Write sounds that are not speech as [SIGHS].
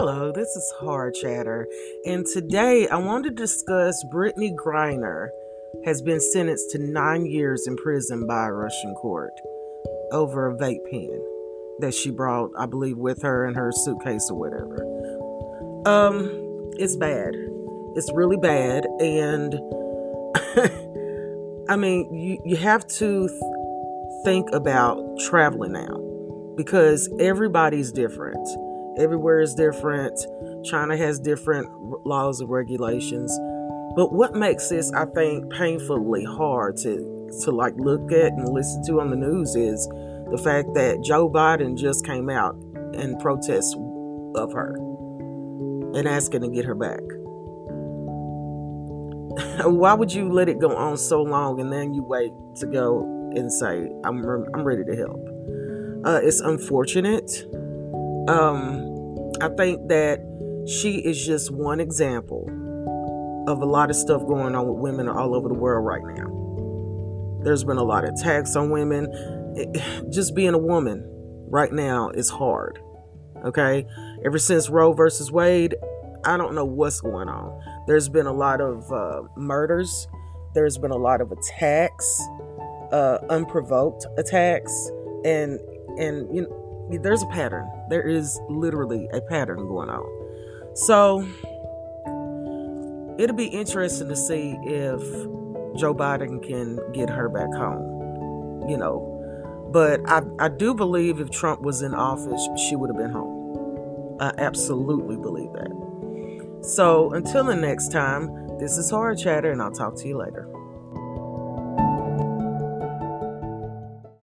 Hello, this is Hard Chatter, and today I want to discuss Brittney Griner has been sentenced to nine years in prison by a Russian court over a vape pen that she brought, I believe, with her in her suitcase or whatever. Um, it's bad. It's really bad, and [LAUGHS] I mean, you you have to th- think about traveling now because everybody's different Everywhere is different. China has different laws and regulations. But what makes this, I think, painfully hard to to like look at and listen to on the news is the fact that Joe Biden just came out in protest of her and asking to get her back. [LAUGHS] Why would you let it go on so long and then you wait to go and say, "I'm I'm ready to help"? Uh, it's unfortunate. Um, I think that she is just one example of a lot of stuff going on with women all over the world right now. There's been a lot of attacks on women. It, [SIGHS] just being a woman right now is hard. Okay? Ever since Roe versus Wade, I don't know what's going on. There's been a lot of uh, murders, there's been a lot of attacks, uh, unprovoked attacks, and and you know there's a pattern. There is literally a pattern going on. So it'll be interesting to see if Joe Biden can get her back home. You know, but I, I do believe if Trump was in office, she would have been home. I absolutely believe that. So until the next time, this is Hard Chatter, and I'll talk to you later.